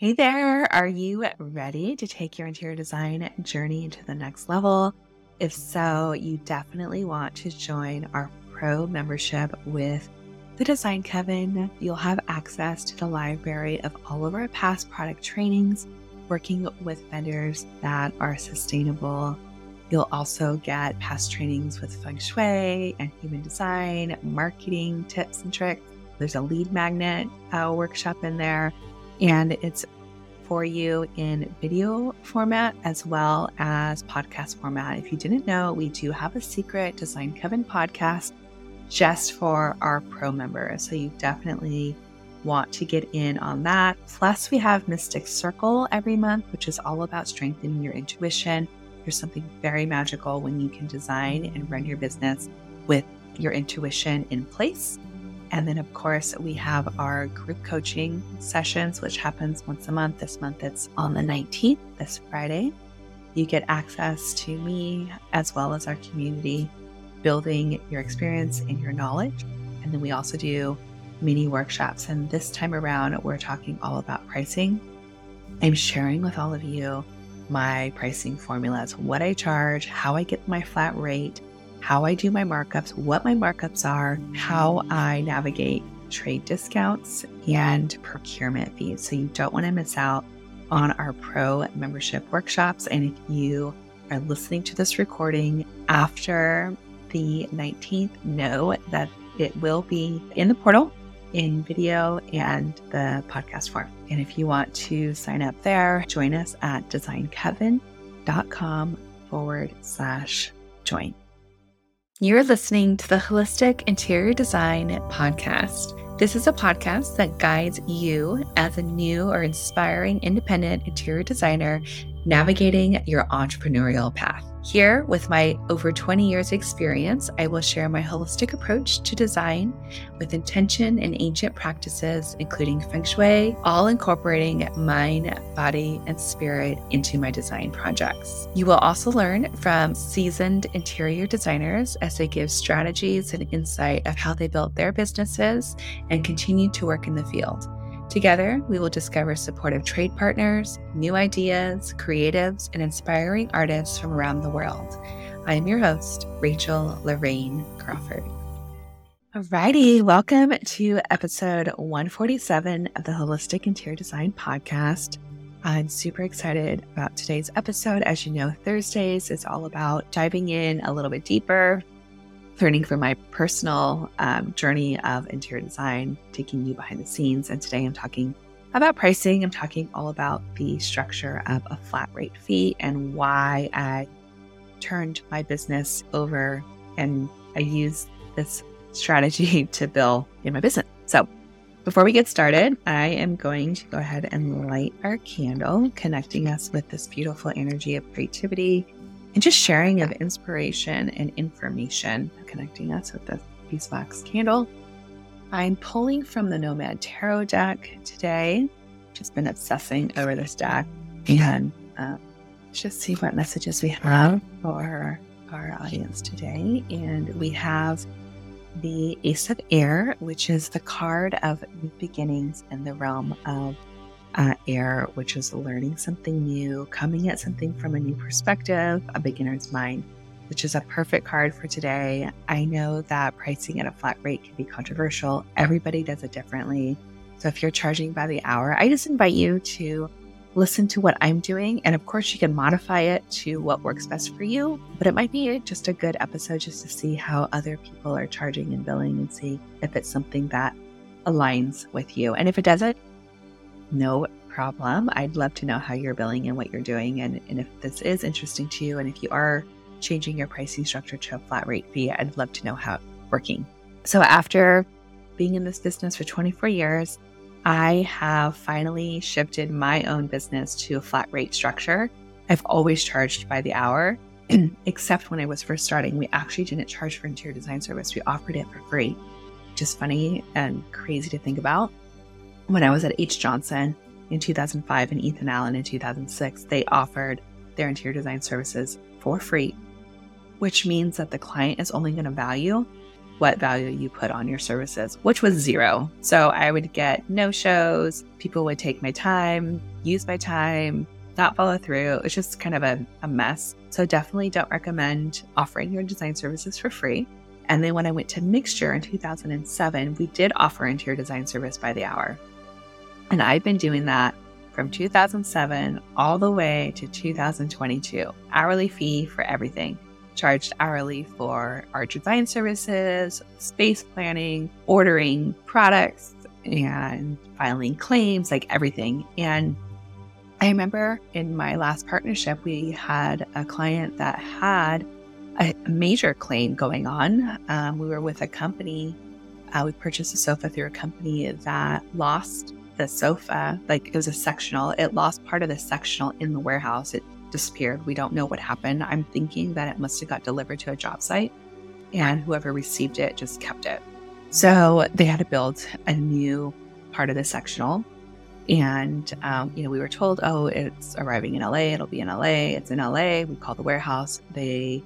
Hey there, are you ready to take your interior design journey into the next level? If so, you definitely want to join our pro membership with the Design Coven. You'll have access to the library of all of our past product trainings, working with vendors that are sustainable. You'll also get past trainings with feng shui and human design, marketing tips and tricks. There's a lead magnet uh, workshop in there and it's for you in video format as well as podcast format. If you didn't know, we do have a secret Design Coven podcast just for our pro members. So you definitely want to get in on that. Plus, we have Mystic Circle every month, which is all about strengthening your intuition. There's something very magical when you can design and run your business with your intuition in place and then, of course, we have our group coaching sessions, which happens once a month. This month it's on the 19th, this Friday. You get access to me as well as our community, building your experience and your knowledge. And then we also do mini workshops. And this time around, we're talking all about pricing. I'm sharing with all of you my pricing formulas, what I charge, how I get my flat rate, how I do my markups, what my markups are, how I navigate trade discounts and procurement fees. So you don't want to miss out on our pro membership workshops. And if you are listening to this recording after the 19th, know that it will be in the portal in video and the podcast form. And if you want to sign up there, join us at designcoven.com forward slash join. You're listening to the Holistic Interior Design Podcast. This is a podcast that guides you as a new or inspiring independent interior designer navigating your entrepreneurial path. Here, with my over 20 years' experience, I will share my holistic approach to design with intention and ancient practices, including feng shui, all incorporating mind, body, and spirit into my design projects. You will also learn from seasoned interior designers as they give strategies and insight of how they built their businesses and continue to work in the field. Together, we will discover supportive trade partners, new ideas, creatives, and inspiring artists from around the world. I am your host, Rachel Lorraine Crawford. Alrighty, welcome to episode 147 of the Holistic Interior Design Podcast. I'm super excited about today's episode. As you know, Thursdays is all about diving in a little bit deeper learning from my personal um, journey of interior design, taking you behind the scenes. And today I'm talking about pricing. I'm talking all about the structure of a flat rate fee and why I turned my business over and I use this strategy to bill in my business. So, before we get started, I am going to go ahead and light our candle, connecting us with this beautiful energy of creativity and just sharing of inspiration and information, connecting us with the beeswax candle. I'm pulling from the Nomad Tarot deck today. Just been obsessing over this deck and uh, just see what messages we have for our audience today. And we have the Ace of Air, which is the card of new beginnings in the realm of uh, air, which is learning something new, coming at something from a new perspective, a beginner's mind, which is a perfect card for today. I know that pricing at a flat rate can be controversial. Everybody does it differently. So if you're charging by the hour, I just invite you to listen to what I'm doing. And of course, you can modify it to what works best for you. But it might be just a good episode just to see how other people are charging and billing and see if it's something that aligns with you. And if it doesn't, no problem. I'd love to know how you're billing and what you're doing. And, and if this is interesting to you, and if you are changing your pricing structure to a flat rate fee, I'd love to know how it's working. So, after being in this business for 24 years, I have finally shifted my own business to a flat rate structure. I've always charged by the hour, except when I was first starting. We actually didn't charge for interior design service, we offered it for free, Just funny and crazy to think about when I was at H. Johnson in 2005 and Ethan Allen in 2006, they offered their interior design services for free, which means that the client is only going to value what value you put on your services, which was zero. So I would get no shows. People would take my time, use my time, not follow through. It's just kind of a, a mess. So definitely don't recommend offering your design services for free. And then when I went to Mixture in 2007, we did offer interior design service by the hour. And I've been doing that from 2007 all the way to 2022. Hourly fee for everything. Charged hourly for our design services, space planning, ordering products, and filing claims, like everything. And I remember in my last partnership, we had a client that had a major claim going on. Um, we were with a company, uh, we purchased a sofa through a company that lost the sofa, like it was a sectional, it lost part of the sectional in the warehouse. It disappeared. We don't know what happened. I'm thinking that it must have got delivered to a job site and whoever received it just kept it. So they had to build a new part of the sectional and, um, you know, we were told, oh, it's arriving in LA. It'll be in LA. It's in LA. We called the warehouse. They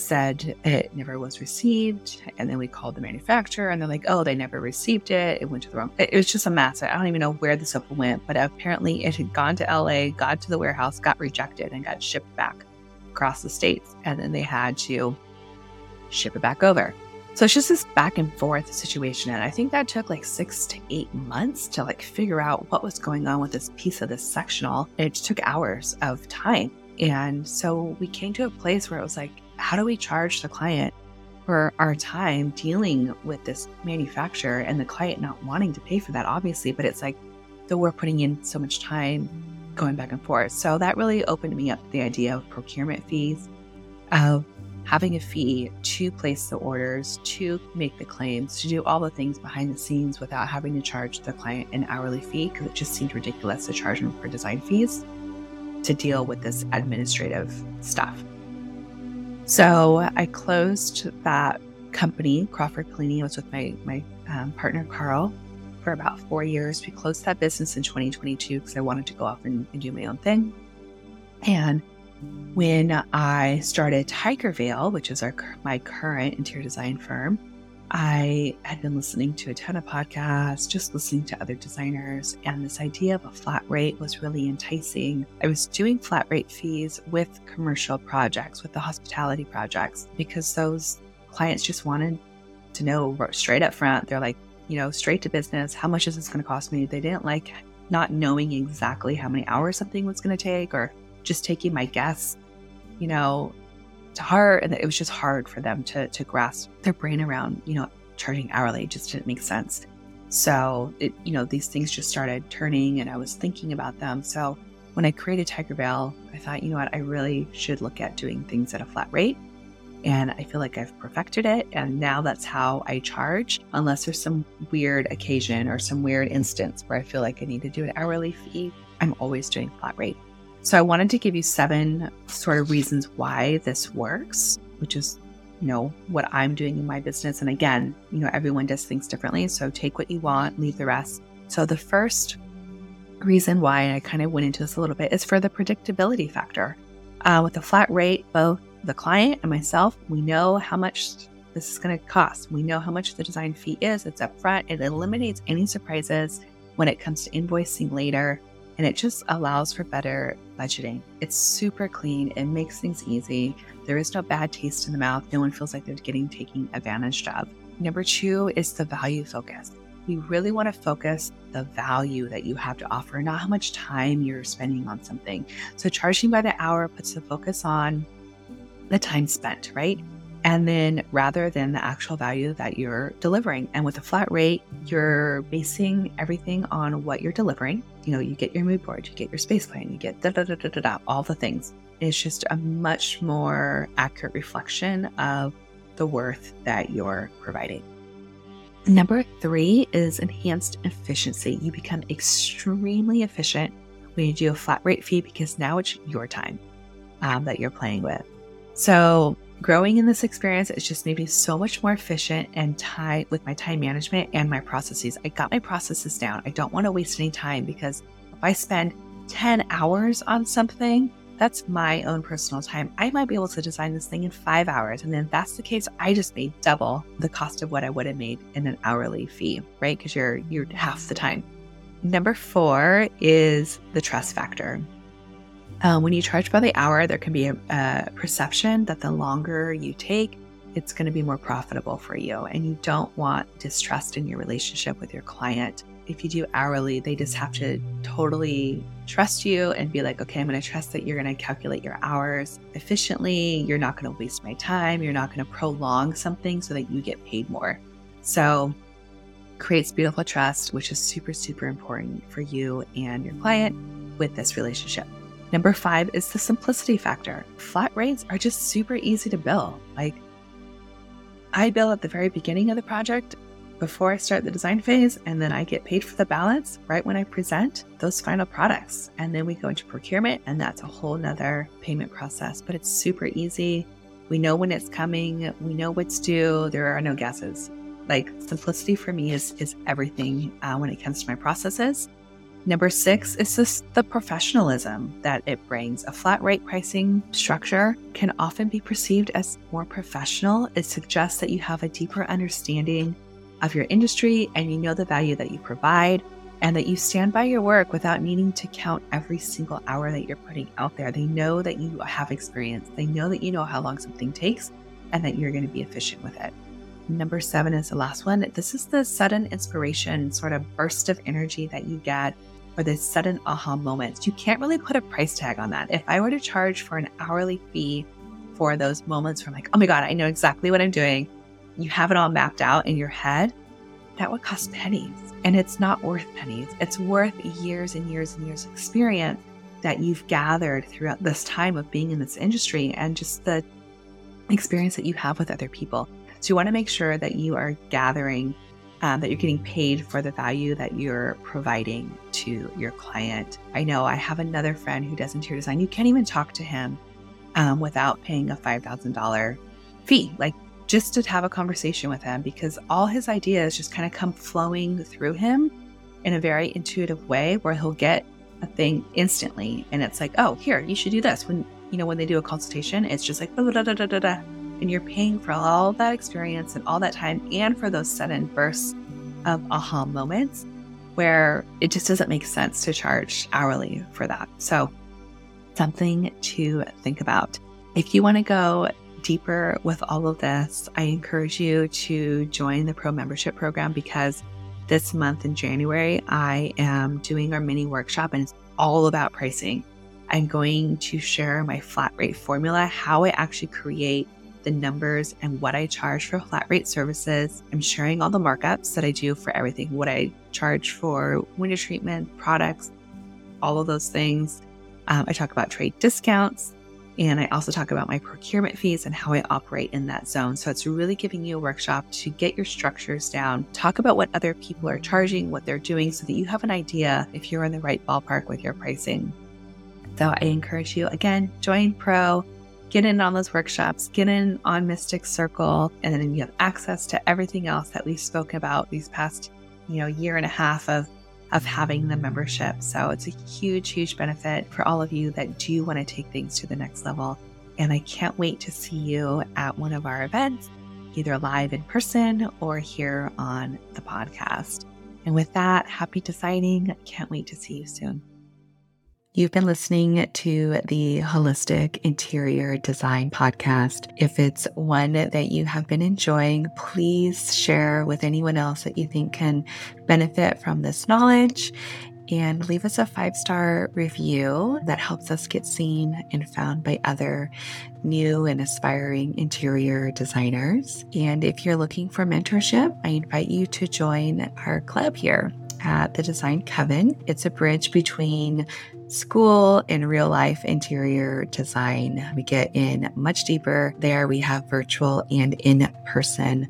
said it never was received. And then we called the manufacturer and they're like, oh, they never received it. It went to the wrong. It, was just a mess. I don't even know where the sofa went, but apparently it had gone to LA, got to the warehouse, got rejected, and got shipped back across the states. And then they had to ship it back over. So it's just this back and forth situation. And I think that took like six to eight months to like figure out what was going on with this piece of this sectional. It took hours of time. And so we came to a place where it was like, how do we charge the client for our time dealing with this manufacturer and the client not wanting to pay for that, obviously, but it's like, though we're putting in so much time going back and forth. So that really opened me up to the idea of procurement fees, of having a fee to place the orders, to make the claims, to do all the things behind the scenes without having to charge the client an hourly fee because it just seemed ridiculous to charge them for design fees to deal with this administrative stuff. So I closed that company, Crawford Cleaning. I was with my my um, partner Carl for about four years. We closed that business in 2022 because I wanted to go off and, and do my own thing. And when I started Tiger Veil, which is our my current interior design firm, I had been listening to a ton of podcasts, just listening to other designers, and this idea of a flat rate was really enticing. I was doing flat rate fees with commercial projects, with the hospitality projects, because those clients just wanted to know straight up front. They're like, you know, straight to business, how much is this going to cost me? They didn't like not knowing exactly how many hours something was going to take or just taking my guess, you know, to heart. And it was just hard for them to, to grasp their brain around, you know, charging hourly. Just didn't make sense. So, it, you know, these things just started turning and I was thinking about them. So, when I created Tiger Veil, I thought, you know what, I really should look at doing things at a flat rate. And I feel like I've perfected it. And now that's how I charge, unless there's some weird occasion or some weird instance where I feel like I need to do an hourly fee. I'm always doing flat rate. So I wanted to give you seven sort of reasons why this works, which is, you know, what I'm doing in my business. And again, you know, everyone does things differently. So take what you want, leave the rest. So the first reason why I kind of went into this a little bit is for the predictability factor. Uh, with a flat rate, both the client and myself, we know how much this is going to cost. We know how much the design fee is. It's upfront. It eliminates any surprises when it comes to invoicing later and it just allows for better budgeting. It's super clean, it makes things easy. There is no bad taste in the mouth. No one feels like they're getting taken advantage of. Number two is the value focus. We really want to focus the value that you have to offer, not how much time you're spending on something. So, charging by the hour puts the focus on the time spent, right? And then rather than the actual value that you're delivering. And with a flat rate, you're basing everything on what you're delivering. You know, you get your mood board, you get your space plan, you get da da da da da da, all the things. It's just a much more accurate reflection of the worth that you're providing. Number three is enhanced efficiency. You become extremely efficient when you do a flat rate fee because now it's your time um, that you're playing with. So growing in this experience has just made me so much more efficient and time with my time management and my processes. I got my processes down. I don't want to waste any time because if I spend 10 hours on something, that's my own personal time. I might be able to design this thing in five hours. And then if that's the case, I just made double the cost of what I would have made in an hourly fee, right? Because you're you're half the time. Number four is the trust factor. Um, when you charge by the hour, there can be a, a perception that the longer you take, it's going to be more profitable for you. And you don't want distrust in your relationship with your client. If you do hourly, they just have to totally trust you and be like, okay, I'm going to trust that you're going to calculate your hours efficiently. You're not going to waste my time. You're not going to prolong something so that you get paid more. So, creates beautiful trust, which is super, super important for you and your client with this relationship. Number five is the simplicity factor. Flat rates are just super easy to bill. Like, I bill at the very beginning of the project before I start the design phase, and then I get paid for the balance right when I present those final products. And then we go into procurement, and that's a whole nother payment process. But it's super easy. We know when it's coming, we know what's due, there are no guesses. Like simplicity for me is is everything uh, when it comes to my processes. Number six is just the professionalism that it brings. A flat rate pricing structure can often be perceived as more professional. It suggests that you have a deeper understanding of your industry and you know the value that you provide and that you stand by your work without needing to count every single hour that you're putting out there. They know that you have experience, they know that you know how long something takes and that you're going to be efficient with it. Number seven is the last one. This is the sudden inspiration, sort of burst of energy that you get or the sudden aha moments. You can't really put a price tag on that. If I were to charge for an hourly fee for those moments where I'm like, oh my God, I know exactly what I'm doing, you have it all mapped out in your head, that would cost pennies. And it's not worth pennies. It's worth years and years and years of experience that you've gathered throughout this time of being in this industry and just the experience that you have with other people. So you want to make sure that you are gathering, um, that you're getting paid for the value that you're providing to your client. I know I have another friend who does interior design. You can't even talk to him um, without paying a $5,000 fee, like just to have a conversation with him because all his ideas just kind of come flowing through him in a very intuitive way where he'll get a thing instantly and it's like, oh, here, you should do this. When you know, when they do a consultation, it's just like and you're paying for all that experience and all that time and for those sudden bursts of aha moments where it just doesn't make sense to charge hourly for that. So, something to think about. If you want to go deeper with all of this, I encourage you to join the Pro membership program because this month in January, I am doing our mini workshop and it's all about pricing. I'm going to share my flat rate formula, how I actually create the numbers and what I charge for flat rate services. I'm sharing all the markups that I do for everything, what I charge for window treatment, products, all of those things. Um, I talk about trade discounts and I also talk about my procurement fees and how I operate in that zone. So it's really giving you a workshop to get your structures down, talk about what other people are charging, what they're doing, so that you have an idea if you're in the right ballpark with your pricing. So I encourage you again, join Pro get in on those workshops, get in on Mystic Circle, and then you have access to everything else that we've spoken about these past, you know, year and a half of of having the membership. So it's a huge, huge benefit for all of you that do want to take things to the next level. And I can't wait to see you at one of our events, either live in person or here on the podcast. And with that, happy designing. Can't wait to see you soon. You've been listening to the Holistic Interior Design Podcast. If it's one that you have been enjoying, please share with anyone else that you think can benefit from this knowledge and leave us a five star review that helps us get seen and found by other new and aspiring interior designers. And if you're looking for mentorship, I invite you to join our club here at the Design Coven. It's a bridge between school and real life interior design. We get in much deeper there. We have virtual and in person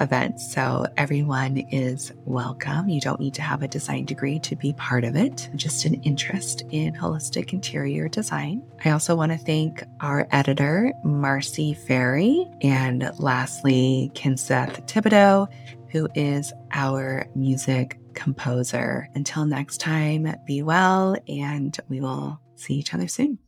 events. So everyone is welcome. You don't need to have a design degree to be part of it, just an interest in holistic interior design. I also want to thank our editor, Marcy Ferry, and lastly, Kinseth Thibodeau, who is our music composer. Until next time, be well, and we will see each other soon.